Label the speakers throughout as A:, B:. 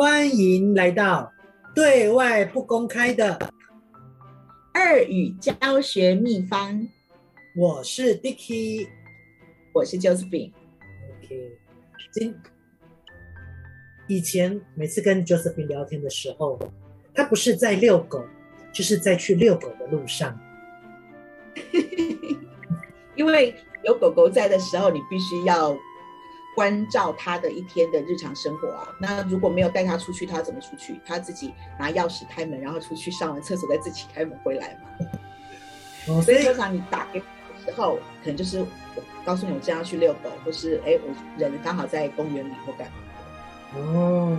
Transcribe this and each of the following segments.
A: 欢迎来到对外不公开的
B: 二语教学秘方。
A: 我是 Dicky，
B: 我是 Josephine。
A: OK，今以前每次跟 Josephine 聊天的时候，他不是在遛狗，就是在去遛狗的路上。
B: 因为有狗狗在的时候，你必须要关照他的一天的日常生活啊。那如果没有带他出去，他怎么出去？他自己拿钥匙开门，然后出去上完厕所，再自己开门回来嘛。哦，所以通常你打给我的时候，可能就是我告诉你我这样去遛狗，或是哎，我人刚好在公园里或干嘛。
A: 哦，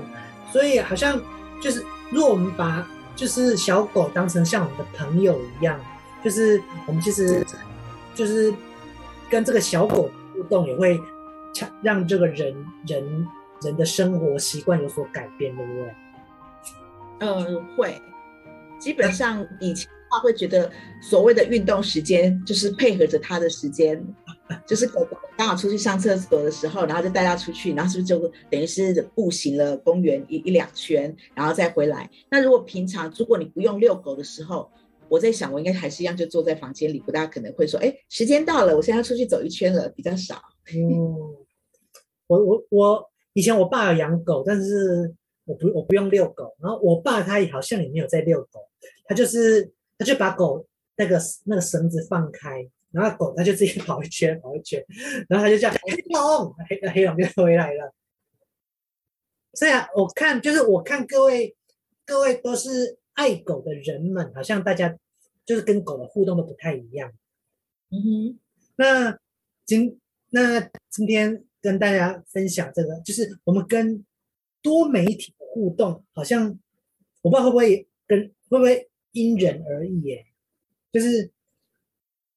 A: 所以好像就是，如果我们把就是小狗当成像我们的朋友一样，就是我们其实就是跟这个小狗互动，也会让这个人人人的生活习惯有所改变，对不对？
B: 嗯，会。基本上以前的话会觉得所谓的运动时间就是配合着他的时间，就是狗狗刚好出去上厕所的时候，然后就带它出去，然后是不是就等于是步行了公园一一两圈，然后再回来？那如果平常如果你不用遛狗的时候，我在想我应该还是一样，就坐在房间里，不大可能会说，哎，时间到了，我现在要出去走一圈了，比较少。
A: 嗯。我我我以前我爸有养狗，但是我不我不用遛狗。然后我爸他也好像也没有在遛狗，他就是他就把狗那个那个绳子放开，然后狗他就自己 跑一圈跑一圈，然后他就叫黑龙，黑黑龙就回来了。所以啊，我看就是我看各位各位都是爱狗的人们，好像大家就是跟狗的互动都不太一样。
B: 嗯哼，
A: 那今那今天。跟大家分享这个，就是我们跟多媒体互动，好像我不知道会不会跟会不会因人而异耶，就是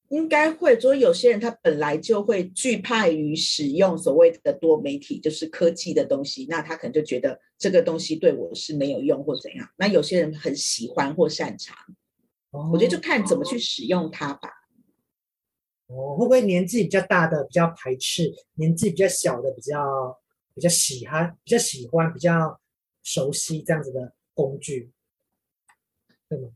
B: 应该会。所以有些人他本来就会惧怕于使用所谓的多媒体，就是科技的东西，那他可能就觉得这个东西对我是没有用或怎样。那有些人很喜欢或擅长，哦，我觉得就看怎么去使用它吧。
A: 哦，会不会年纪比较大的比较排斥，年纪比较小的比较比较喜欢，比较喜欢，比较熟悉这样子的工具，对吗？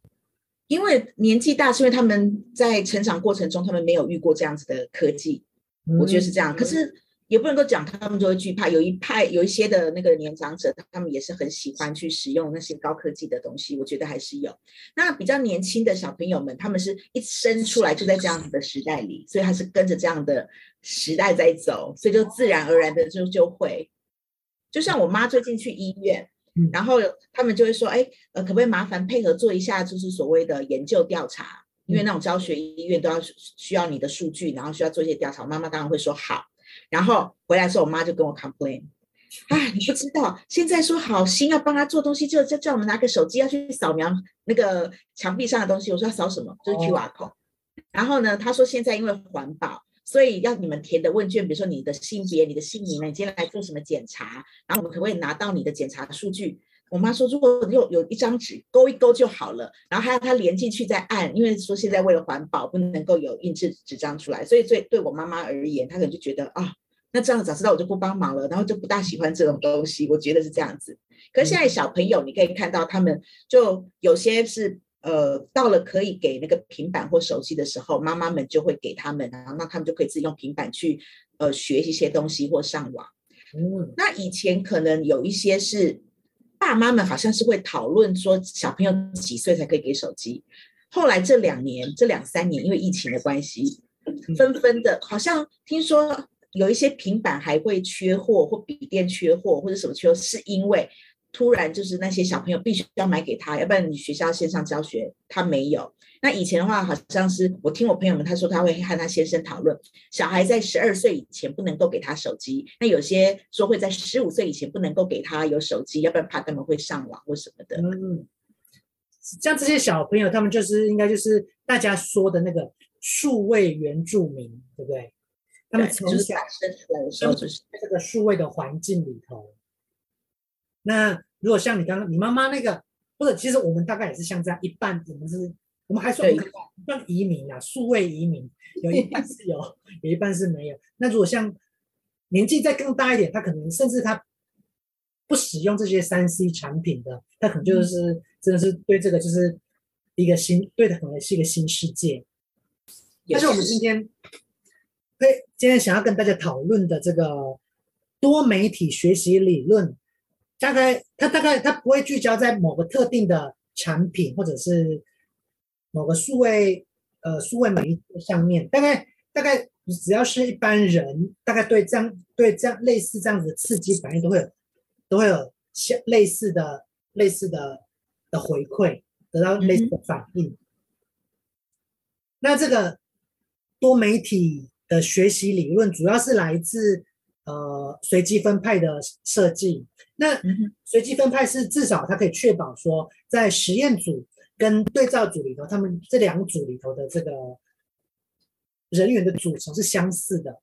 B: 因为年纪大，是因为他们在成长过程中，他们没有遇过这样子的科技，嗯、我觉得是这样。可是。也不能够讲他们就会惧怕，有一派有一些的那个年长者，他们也是很喜欢去使用那些高科技的东西，我觉得还是有。那比较年轻的小朋友们，他们是一生出来就在这样子的时代里，所以他是跟着这样的时代在走，所以就自然而然的就就会。就像我妈最近去医院，然后他们就会说，哎，呃，可不可以麻烦配合做一下，就是所谓的研究调查，因为那种教学医院都要需要你的数据，然后需要做一些调查。妈妈当然会说好。然后回来之后，我妈就跟我 complain，哎，你不知道，现在说好心要帮他做东西，就就叫我们拿个手机要去扫描那个墙壁上的东西。我说要扫什么？就是 QR code。然后呢，他说现在因为环保，所以要你们填的问卷，比如说你的性别、你的姓名，你今天来做什么检查？然后我们可不可以拿到你的检查数据？我妈说，如果有有一张纸勾一勾就好了，然后还要他连进去再按，因为说现在为了环保不能够有印制纸张出来，所以对对我妈妈而言，她可能就觉得啊，那这样早知道我就不帮忙了，然后就不大喜欢这种东西。我觉得是这样子。可是现在小朋友，你可以看到他们就有些是呃，到了可以给那个平板或手机的时候，妈妈们就会给他们，然后那他们就可以自己用平板去呃学一些东西或上网。嗯，那以前可能有一些是。爸妈们好像是会讨论说小朋友几岁才可以给手机，后来这两年、这两三年，因为疫情的关系，纷纷的，好像听说有一些平板还会缺货，或笔电缺货，或者什么缺，是因为突然就是那些小朋友必须要买给他，要不然你学校线上教学他没有。那以前的话，好像是我听我朋友们他说，他会和他先生讨论，小孩在十二岁以前不能够给他手机。那有些说会在十五岁以前不能够给他有手机，要不然怕他们会上网或什么的。
A: 嗯，像这些小朋友，他们就是应该就是大家说的那个数位原住民，对不对？他们从小生出来的时候就是在这个数位的环境里头。那如果像你刚刚你妈妈那个，或者其实我们大概也是像这样一半，我们是。我们还算算移民啊，数位移民，有一半是有，有一半是没有。那如果像年纪再更大一点，他可能甚至他不使用这些三 C 产品的，他可能就是、嗯、真的是对这个就是一个新，对的可能是一个新世界。但是我们今天，对，今天想要跟大家讨论的这个多媒体学习理论，大概它大概它不会聚焦在某个特定的产品或者是某个数位呃数位媒体上面，大概大概。只要是一般人，大概对这样对这样类似这样子的刺激反应都会有，都会有像类似的类似的的回馈，得到类似的反应。嗯、那这个多媒体的学习理论主要是来自呃随机分派的设计。那随机分派是至少它可以确保说，在实验组跟对照组里头，他们这两组里头的这个。人员的组成是相似的，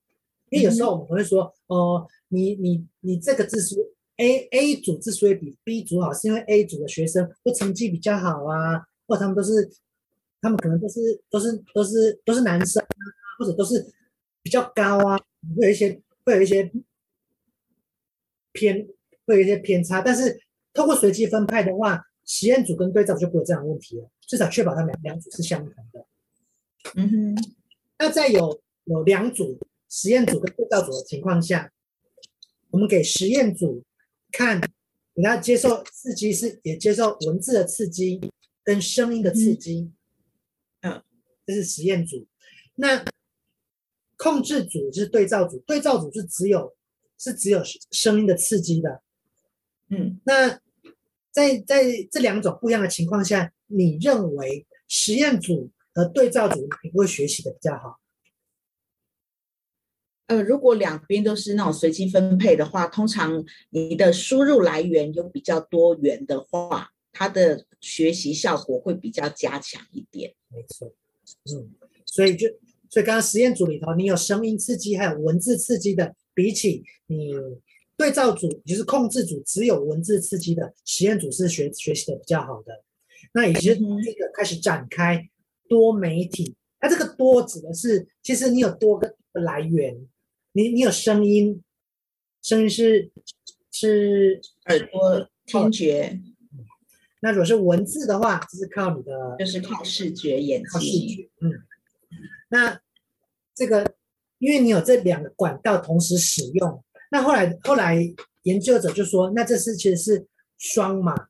A: 因为有时候我们会说，哦、呃，你你你这个之所以 A A 组之所以比 B 组好，是因为 A 组的学生都成绩比较好啊，或者他们都是，他们可能都是都是都是都是男生啊，或者都是比较高啊，会有一些会有一些偏会有一些偏差，但是透过随机分派的话，实验组跟对照组就不会有这样的问题了，至少确保他们两两组是相同的。嗯哼。那在有有两组实验组跟对照组的情况下，我们给实验组看，给他接受刺激是也接受文字的刺激跟声音的刺激，嗯，这是实验组。那控制组就是对照组，对照组是只有是只有声音的刺激的，嗯。那在在这两种不一样的情况下，你认为实验组？和对照组你会学习的比较好。
B: 呃，如果两边都是那种随机分配的话，通常你的输入来源有比较多元的话，它的学习效果会比较加强一点。
A: 没错，嗯，所以就所以刚刚实验组里头，你有声音刺激还有文字刺激的，比起你对照组就是控制组只有文字刺激的，实验组是学学习的比较好的。那也就是这个开始展开。多媒体，它这个多指的是，其实你有多个来源，你你有声音，声音是是
B: 耳朵听觉，
A: 那如果是文字的话，就是靠你的，
B: 就是靠视觉眼睛，
A: 嗯，那这个因为你有这两个管道同时使用，那后来后来研究者就说，那这是其实是双码。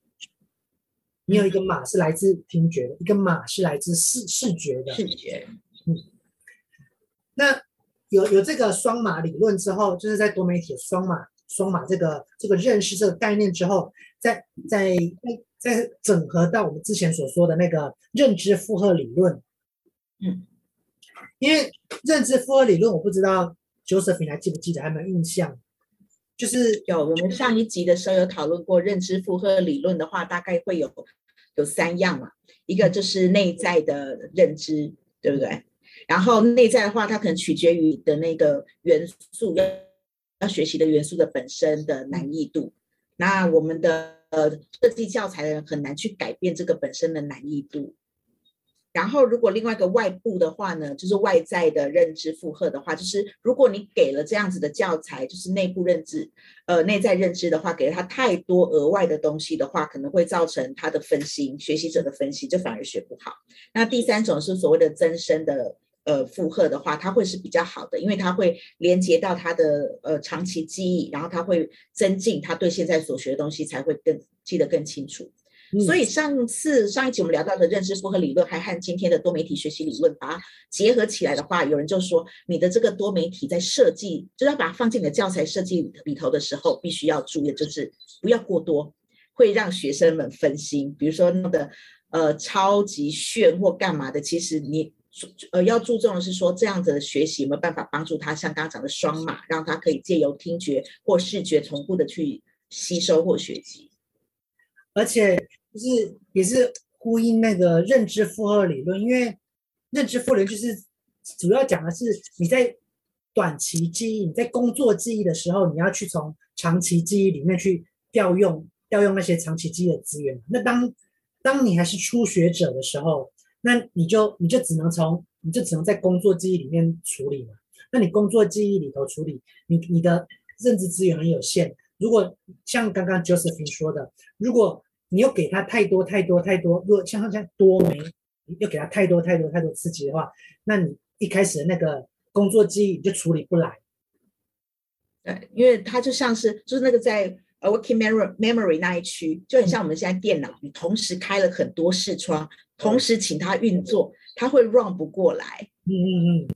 A: 你有一个码是来自听觉的，一个码是来自视视觉的。
B: 视觉，
A: 嗯。那有有这个双码理论之后，就是在多媒体双码双码这个这个认识这个概念之后，再再再整合到我们之前所说的那个认知负荷理论。嗯。因为认知负荷理论，我不知道 Josephine 还记不记得，还没有印象。就是
B: 有我们上一集的时候有讨论过认知负荷理论的话，大概会有有三样嘛，一个就是内在的认知，对不对？然后内在的话，它可能取决于的那个元素要要学习的元素的本身的难易度。那我们的呃设计教材的人很难去改变这个本身的难易度。然后，如果另外一个外部的话呢，就是外在的认知负荷的话，就是如果你给了这样子的教材，就是内部认知，呃，内在认知的话，给了他太多额外的东西的话，可能会造成他的分心，学习者的分心，就反而学不好。那第三种是所谓的增生的呃负荷的话，它会是比较好的，因为它会连接到他的呃长期记忆，然后它会增进他对现在所学的东西才会更记得更清楚。所以上次上一集我们聊到的认知负荷理论，还和今天的多媒体学习理论把它结合起来的话，有人就说你的这个多媒体在设计，就是要把它放进你的教材设计里头的时候，必须要注意，就是不要过多，会让学生们分心。比如说那个呃超级炫或干嘛的，其实你呃要注重的是说这样子的学习有没有办法帮助他，像刚刚讲的双马，让他可以借由听觉或视觉同步的去吸收或学习，
A: 而且。就是也是呼应那个认知负荷理论，因为认知负荷就是主要讲的是你在短期记忆、你在工作记忆的时候，你要去从长期记忆里面去调用调用那些长期记忆的资源。那当当你还是初学者的时候，那你就你就只能从你就只能在工作记忆里面处理嘛。那你工作记忆里头处理，你你的认知资源很有限，如果像刚刚 Josephine 说的，如果你又给他太多太多太多，如果像像多媒，又给他太多太多太多刺激的话，那你一开始的那个工作记忆就处理不来。
B: 对，因为它就像是就是那个在。Working memory memory 那一区就很像我们现在电脑，你同时开了很多视窗，同时请它运作，它会 run 不过来。嗯嗯嗯。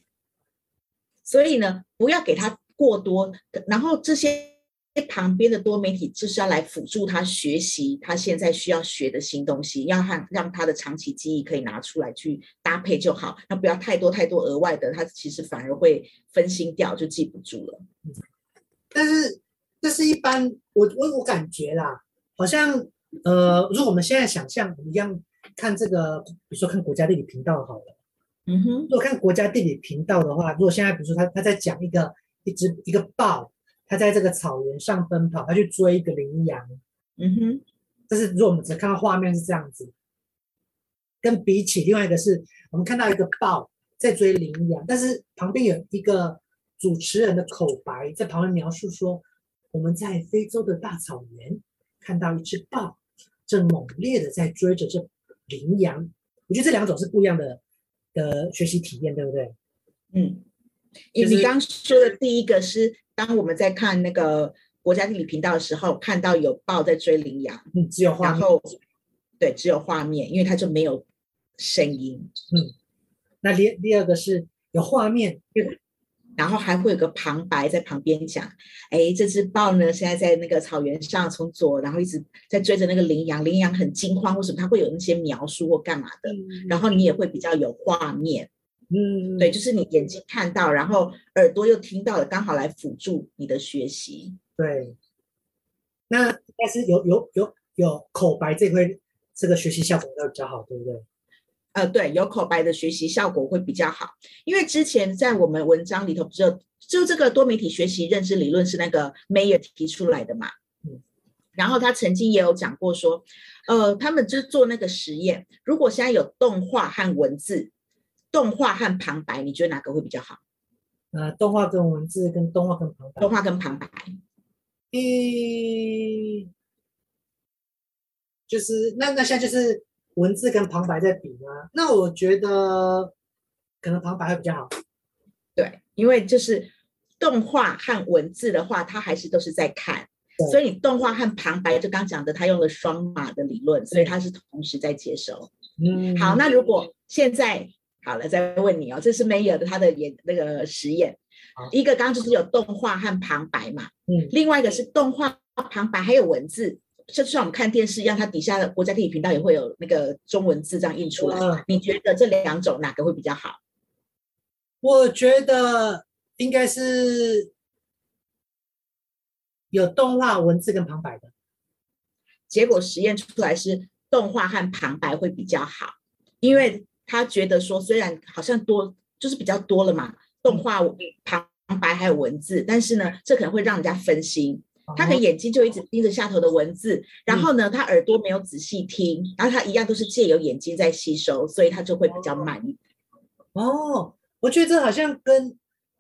B: 所以呢，不要给它过多，然后这些旁边的多媒体就是要来辅助他学习他现在需要学的新东西，要让让他的长期记忆可以拿出来去搭配就好。那不要太多太多额外的，他其实反而会分心掉，就记不住了。
A: 但是。这是一般，我我我感觉啦，好像呃，如果我们现在想象一样看这个，比如说看国家地理频道好了，嗯哼，如果看国家地理频道的话，如果现在比如说他他在讲一个一只一个豹，它在这个草原上奔跑，他去追一个羚羊，嗯哼，这是如果我们只看到画面是这样子，跟比起另外一个是我们看到一个豹在追羚羊，但是旁边有一个主持人的口白在旁边描述说。我们在非洲的大草原看到一只豹，正猛烈的在追着这羚羊。我觉得这两种是不一样的的学习体验，对不对？嗯，
B: 你你刚说的第一个是，当我们在看那个国家地理频道的时候，看到有豹在追羚羊，
A: 嗯，只有画面，
B: 然后对，只有画面，因为它就没有声音。
A: 嗯，那第第二个是有画面，
B: 然后还会有个旁白在旁边讲，哎，这只豹呢，现在在那个草原上，从左，然后一直在追着那个羚羊，羚羊很惊慌，为什么？它会有那些描述或干嘛的，嗯、然后你也会比较有画面，嗯，对，就是你眼睛看到，然后耳朵又听到了，刚好来辅助你的学习。
A: 对，那但是有有有有口白这块，这个学习效果会比较好，对不对？
B: 呃，对，有口白的学习效果会比较好，因为之前在我们文章里头，就就这个多媒体学习认知理论是那个 Mayer 提出来的嘛，嗯，然后他曾经也有讲过说，呃，他们就做那个实验，如果现在有动画和文字，动画和旁白，你觉得哪个会比较好？
A: 呃，动画跟文字，跟动画跟旁白，
B: 动画跟旁白，
A: 嗯，就是那那现在就是。文字跟旁白在比吗？那我觉得可能旁白会比较好。
B: 对，因为就是动画和文字的话，它还是都是在看，所以你动画和旁白就刚讲的，他用了双码的理论，所以他是同时在接收。嗯，好，那如果现在好了，再问你哦，这是 Mayer 的他的演那个实验，一个刚刚就是有动画和旁白嘛，嗯，另外一个是动画、旁白还有文字。就像我们看电视一样，它底下的国家地理频道也会有那个中文字这样印出来。嗯、你觉得这两种哪个会比较好？
A: 我觉得应该是有动画、文字跟旁白的。
B: 结果实验出来是动画和旁白会比较好，因为他觉得说虽然好像多就是比较多了嘛，动画、旁白还有文字，但是呢，这可能会让人家分心。他的眼睛就一直盯着下头的文字，然后呢，他耳朵没有仔细听，然后他一样都是借由眼睛在吸收，所以他就会比较慢一点。
A: 哦，我觉得这好像跟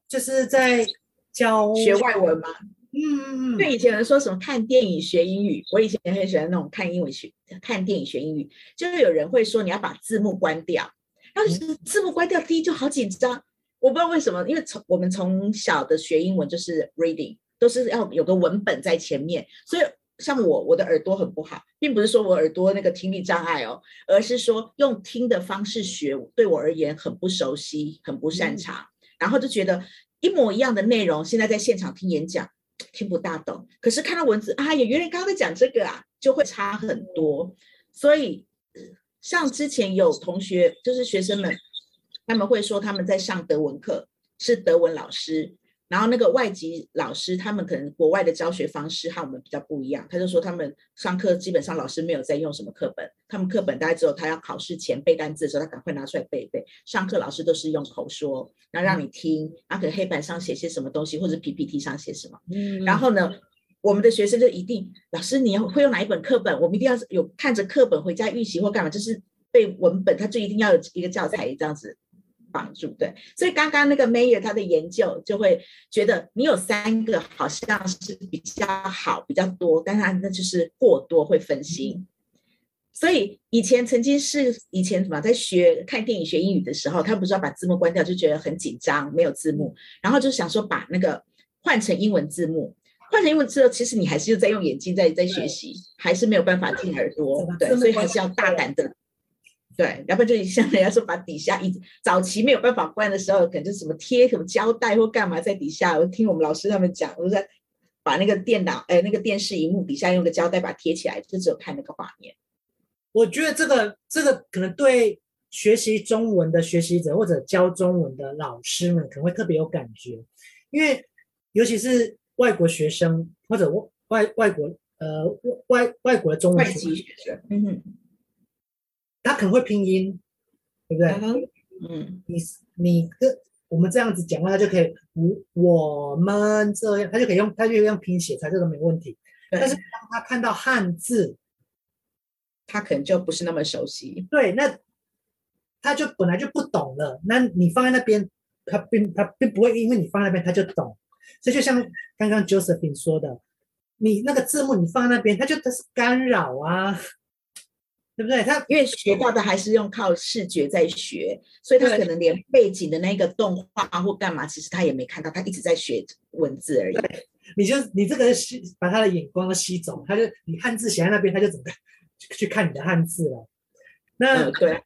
A: 就是在教
B: 学外文嘛。嗯嗯嗯。对，以前人说什么看电影学英语，我以前很喜欢那种看英文学、看电影学英语，就是有人会说你要把字幕关掉，然后字幕关掉，第一就好紧张。我不知道为什么，因为从我们从小的学英文就是 reading。都是要有个文本在前面，所以像我，我的耳朵很不好，并不是说我耳朵那个听力障碍哦，而是说用听的方式学，对我而言很不熟悉，很不擅长，嗯、然后就觉得一模一样的内容，现在在现场听演讲听不大懂，可是看到文字啊，也原来刚刚在讲这个啊，就会差很多。所以像之前有同学，就是学生们，他们会说他们在上德文课，是德文老师。然后那个外籍老师，他们可能国外的教学方式和我们比较不一样。他就说他们上课基本上老师没有在用什么课本，他们课本大概只有他要考试前背单词的时候，他赶快拿出来背一背。上课老师都是用口说，然后让你听，然后可能黑板上写些什么东西，或者 PPT 上写什么。嗯。然后呢，我们的学生就一定，老师你要会用哪一本课本？我们一定要有看着课本回家预习或干嘛，就是背文本，他就一定要有一个教材这样子。绑住。对，所以刚刚那个 Mayer 他的研究就会觉得你有三个好像是比较好比较多，但他那就是过多会分心。所以以前曾经是以前什么在学看电影学英语的时候，他不是要把字幕关掉，就觉得很紧张，没有字幕，然后就想说把那个换成英文字幕。换成英文之后，其实你还是在用眼睛在在学习，还是没有办法听耳朵，对，所以还是要大胆的，对，要不然就像人家说把底下一早期没有办法关的时候，可能就什么贴什么胶带或干嘛在底下。我听我们老师他们讲，我在把那个电脑哎那个电视荧幕底下用个胶带把它贴起来，就只有看那个画面。
A: 我觉得这个这个可能对学习中文的学习者或者教中文的老师们可能会特别有感觉，因为尤其是。外国学生或者外外外国呃外外国的中文学生，嗯哼，他可能会拼音，对不对？嗯，你你跟我们这样子讲话，他就可以我我们这样，他就可以用他就用拼写，他这个没问题。但是当他看到汉字，
B: 他可能就不是那么熟悉。
A: 对，那他就本来就不懂了。那你放在那边，他并他并不会因为你放在那边他就懂。这就像刚刚 Josephine 说的，你那个字幕你放在那边，它就它是干扰啊，对不对？他
B: 因为学到的还是用靠视觉在学，所以他可能连背景的那个动画或干嘛，其实他也没看到，他一直在学文字而已。
A: 你就你这个吸把他的眼光都吸走，他就你汉字写在那边，他就整个去看你的汉字了。那、
B: 嗯、对，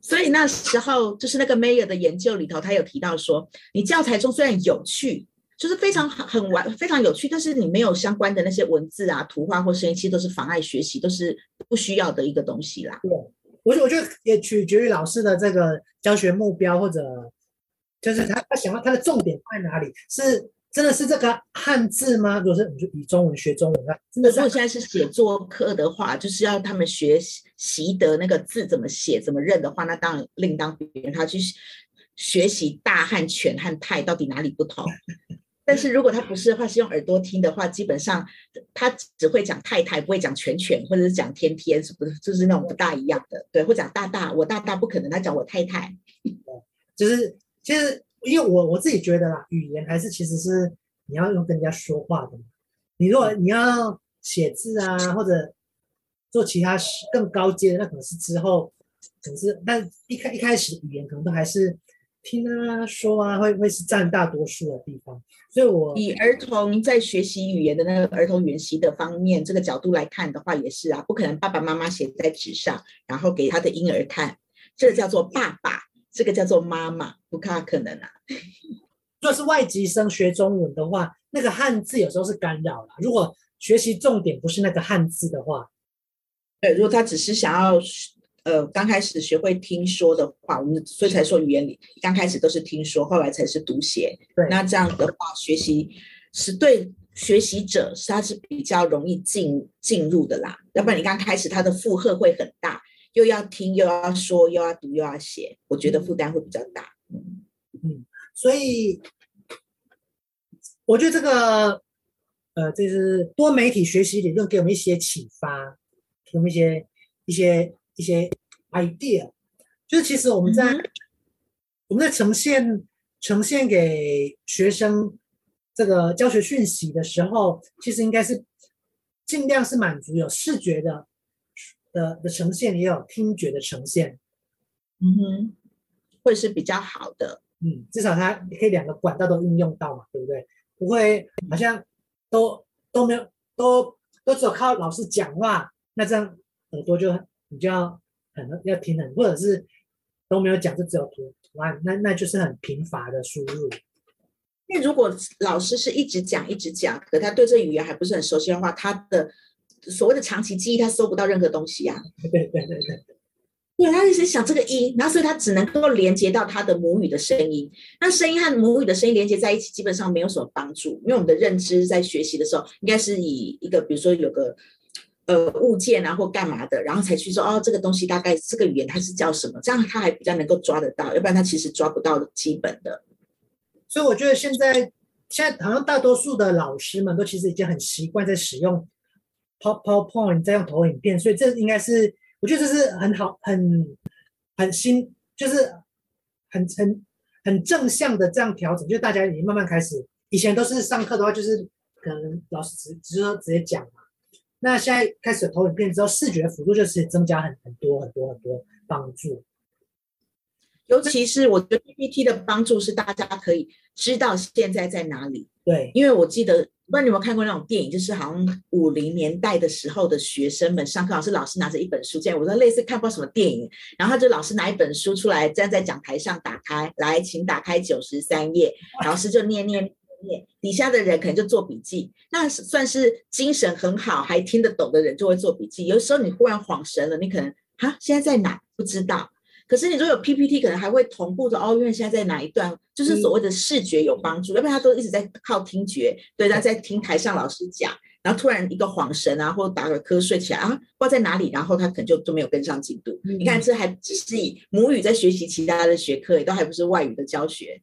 B: 所以那时候就是那个 Mayer 的研究里头，他有提到说，你教材中虽然有趣。就是非常很玩，非常有趣，但是你没有相关的那些文字啊、图画或声音，其实都是妨碍学习，都是不需要的一个东西啦。
A: 对，我我觉得也取决于老师的这个教学目标，或者就是他他想要他的重点放在哪里？是真的是这个汉字吗？如果是你就以中文学中文啊，真的。如果
B: 现在是写作课的话，就是要他们学习得那个字怎么写、怎么认的话，那当然另当别论。他去学习大汉全和泰到底哪里不同？但是如果他不是的话，是用耳朵听的话，基本上他只会讲太太，不会讲全全，或者是讲天天，是不是？就是那种不大一样的。对，会讲大大，我大大不可能，他讲我太太。
A: 就是其实，因为我我自己觉得啦，语言还是其实是你要用跟人家说话的。你如果你要写字啊，或者做其他更高阶的，那可能是之后，可是，但一开一开始语言可能都还是。听他，说啊，会会是占大多数的地方，所以我
B: 以儿童在学习语言的那个儿童语言习的方面这个角度来看的话，也是啊，不可能爸爸妈妈写在纸上，然后给他的婴儿看，这个叫做爸爸，这个叫做妈妈，不太可能啊。
A: 若是外籍生学中文的话，那个汉字有时候是干扰了。如果学习重点不是那个汉字的话，
B: 对，如果他只是想要。呃，刚开始学会听说的话，我们所以才说语言里刚开始都是听说，后来才是读写。对，那这样的话，学习是对学习者是他是比较容易进进入的啦。要不然你刚开始他的负荷会很大，又要听又要说又要读又要写，我觉得负担会比较大。嗯
A: 嗯，所以我觉得这个呃，这是多媒体学习理论给我们一些启发，给我们一些一些。一些 idea，就是其实我们在、嗯、我们在呈现呈现给学生这个教学讯息的时候，其实应该是尽量是满足有视觉的的的呈现，也有听觉的呈现，
B: 嗯哼，会是比较好的，
A: 嗯，至少它可以两个管道都运用到嘛，对不对？不会好像都都没有都都只有靠老师讲话，那这样耳朵就。你就要很要听很，或者是都没有讲，就只有图图案，那那就是很贫乏的输入。
B: 因为如果老师是一直讲一直讲，可他对这语言还不是很熟悉的话，他的所谓的长期记忆，他搜不到任何东西呀、啊。
A: 对对对对对，
B: 对他一直想这个音，然后所以他只能够连接到他的母语的声音。那声音和母语的声音连接在一起，基本上没有什么帮助，因为我们的认知在学习的时候，应该是以一个比如说有个。呃，物件啊，或干嘛的，然后才去说哦，这个东西大概这个语言它是叫什么？这样他还比较能够抓得到，要不然他其实抓不到基本的。
A: 所以我觉得现在现在好像大多数的老师们都其实已经很习惯在使用 PowerPoint 在用投影片，所以这应该是我觉得这是很好、很很新，就是很很很正向的这样调整，就大家已经慢慢开始，以前都是上课的话，就是可能老师直直说直接讲。那现在开始投影片之后，视觉辅助就是增加很很多很多很多帮助。
B: 尤其是我觉得 PPT 的帮助是大家可以知道现在在哪里。
A: 对，
B: 因为我记得，不知道你有没有看过那种电影，就是好像五零年代的时候的学生们上课，老师老师拿着一本书，这样我说类似看过什么电影，然后他就老师拿一本书出来站在讲台上，打开来，请打开九十三页，老师就念念念，底下的人可能就做笔记，那算是精神很好还听得懂的人就会做笔记。有时候你忽然恍神了，你可能哈现在在哪不知道。可是你如果有 PPT，可能还会同步的哦，因为现在在哪一段，就是所谓的视觉有帮助，要不然他都一直在靠听觉，对，他在听台上老师讲，然后突然一个恍神啊，或者打个瞌睡起来啊，不知道在哪里，然后他可能就都没有跟上进度。嗯、你看，这还只是以母语在学习其他的学科，也都还不是外语的教学。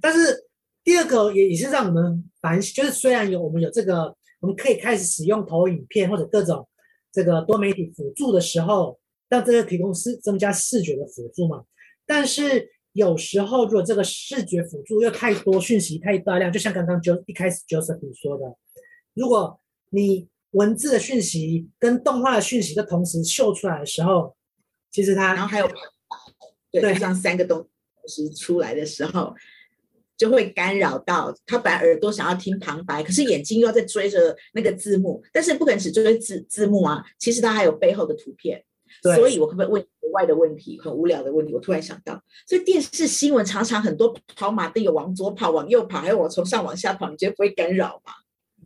A: 但是第二个也也是让我们反省，就是虽然有我们有这个，我们可以开始使用投影片或者各种这个多媒体辅助的时候。让这个提供视增加视觉的辅助嘛，但是有时候如果这个视觉辅助又太多，讯息太大量，就像刚刚就一开始 Joseph 说的，如果你文字的讯息跟动画的讯息的同时秀出来的时候，其实它
B: 然后还有对，对像三个东西出来的时候，就会干扰到他本来耳朵想要听旁白，可是眼睛又要在追着那个字幕，但是不可能只追字字幕啊，其实它还有背后的图片。所以，我可不可以问额外的问题？很无聊的问题。我突然想到，所以电视新闻常常很多跑马灯有往左跑、往右跑，还有我从上往下跑，你觉得不会干扰吗？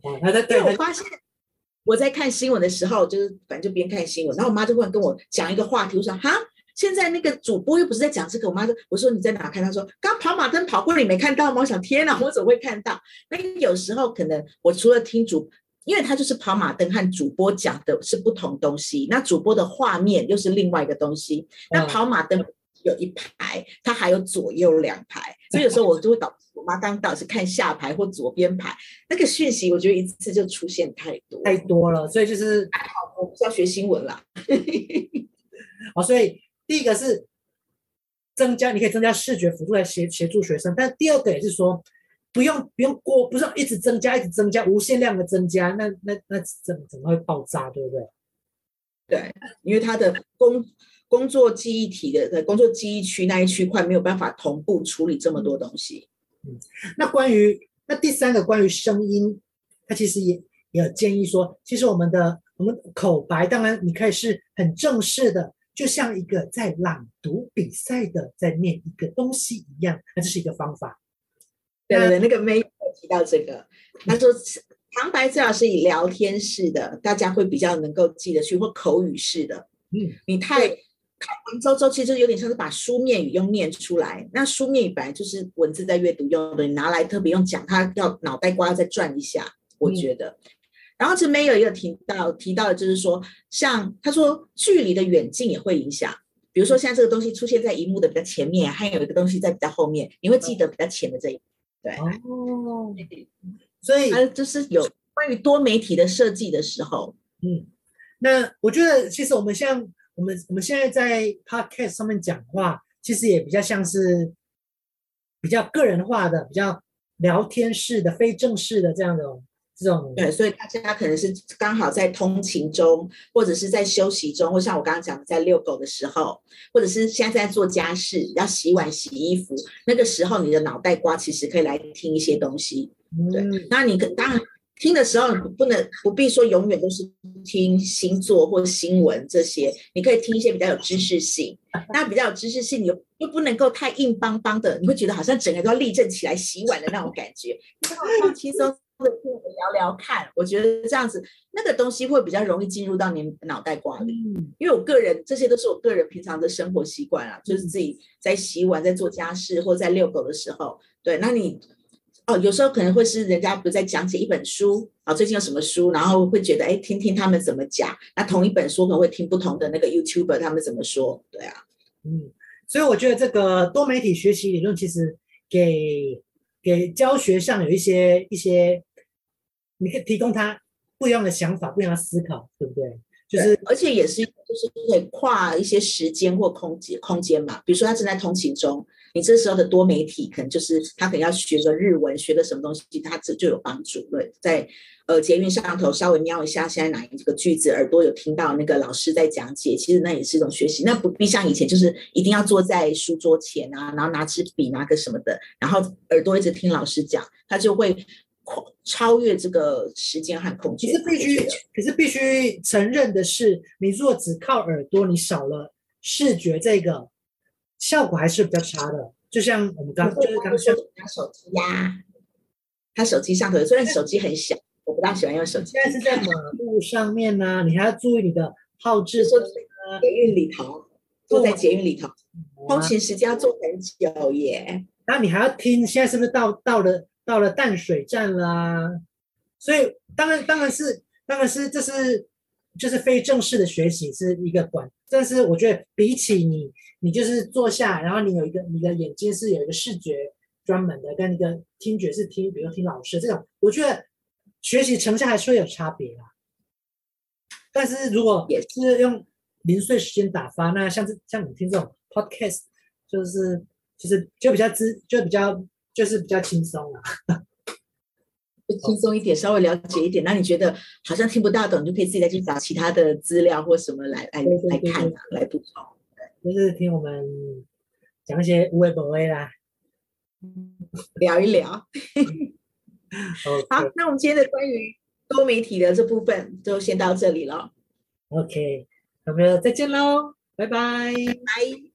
A: 哦，他在对。
B: 我发现我在看新闻的时候，就是反正就边看新闻，然后我妈就会跟我讲一个话题，我说：“哈，现在那个主播又不是在讲这个。”我妈说：“我说你在哪看？”她说：“刚跑马灯跑过，你没看到吗？”我想：“天哪，我怎么会看到？”那有时候可能我除了听主。因为他就是跑马灯和主播讲的是不同东西，那主播的画面又是另外一个东西。那跑马灯有一排，它还有左右两排，所以有时候我就会导我妈刚导是看下排或左边排，那个讯息我觉得一次就出现太多
A: 太多了，所以就是
B: 还好我不是要学新闻啦。
A: 好，所以第一个是增加，你可以增加视觉辅助来协协助学生，但第二个也是说。不用不用过，不是一直增加，一直增加，无限量的增加，那那那怎怎么会爆炸，对不对？
B: 对，因为他的工工作记忆体的的工作记忆区那一区块没有办法同步处理这么多东西。
A: 嗯，那关于那第三个关于声音，他其实也也有建议说，其实我们的我们口白，当然你可以是很正式的，就像一个在朗读比赛的在念一个东西一样，那这是一个方法。
B: 对对对，那个没有提到这个。他说旁白最好是以聊天式的，大家会比较能够记得去，或口语式的。嗯，你太太文绉绉，其实有点像是把书面语用念出来。那书面语本来就是文字在阅读用的，你拿来特别用讲，他要脑袋瓜再转一下，我觉得。嗯、然后这边有一个提到提到的就是说，像他说距离的远近也会影响。比如说现在这个东西出现在荧幕的比较前面，还有一个东西在比较后面，你会记得比较前的这一。对哦，
A: 所以
B: 它就是有关于多媒体的设计的时候，
A: 嗯，那我觉得其实我们像我们我们现在在 podcast 上面讲话，其实也比较像是比较个人化的、比较聊天式的、非正式的这样的。这种
B: 对，所以大家可能是刚好在通勤中，或者是在休息中，或像我刚刚讲的，在遛狗的时候，或者是现在在做家事，要洗碗、洗衣服，那个时候你的脑袋瓜其实可以来听一些东西。对，嗯、那你可当然听的时候不能不必说永远都是听星座或新闻这些，你可以听一些比较有知识性。那比较有知识性，你又又不能够太硬邦邦的，你会觉得好像整个都要立正起来洗碗的那种感觉，你放轻松。或者聊聊看，我觉得这样子那个东西会比较容易进入到你脑袋瓜里。嗯，因为我个人这些都是我个人平常的生活习惯啊，就是自己在洗碗、在做家事或在遛狗的时候，对。那你哦，有时候可能会是人家不是在讲解一本书啊，最近有什么书，然后会觉得哎，听听他们怎么讲。那同一本书可能会听不同的那个 YouTuber 他们怎么说，对啊，
A: 嗯。所以我觉得这个多媒体学习理论其实给给教学上有一些一些。你可以提供他不一样的想法，不一样的思考，对不对？就是
B: 而且也是就是可以跨一些时间或空间空间嘛。比如说他正在通勤中，你这时候的多媒体可能就是他可能要学个日文，学个什么东西，他这就有帮助。对，在呃捷运上头稍微瞄一下现在哪一个句子，耳朵有听到那个老师在讲解，其实那也是一种学习。那不必像以前就是一定要坐在书桌前啊，然后拿支笔拿个什么的，然后耳朵一直听老师讲，他就会。超越这个时间和空间，
A: 可是必须，可是必须承认的是，你如果只靠耳朵，你少了视觉，这个效果还是比较差的。就像我们刚刚就是刚刚说
B: 拿手机呀，他手机上头虽然手机很小，我不大喜欢用手机。
A: 现在是在马路上面呢、啊，你还要注意你的号志。
B: 说捷运里头，坐在捷运里头，通勤时间要坐很久耶。
A: 然后你还要听，现在是不是到到了？到了淡水站啦，所以当然当然是当然是这是就是非正式的学习是一个管，但是我觉得比起你你就是坐下，然后你有一个你的眼睛是有一个视觉专门的，跟一个听觉是听，比如听老师这种，我觉得学习成效还是会有差别啦。但是如果也是用零碎时间打发，那像这像你听这种 podcast，就是就是就比较知就比较。就是比较轻松啊，
B: 轻松一点，稍微了解一点。那你觉得好像听不大懂，你就可以自己再去找其他的资料或什么来来来看啊，来补充。
A: 就是听我们讲一些无为不为啦，
B: 聊一聊。好，那我们今天的关于多媒体的这部分就先到这里了。
A: OK，那么再见喽，拜拜。
B: 拜。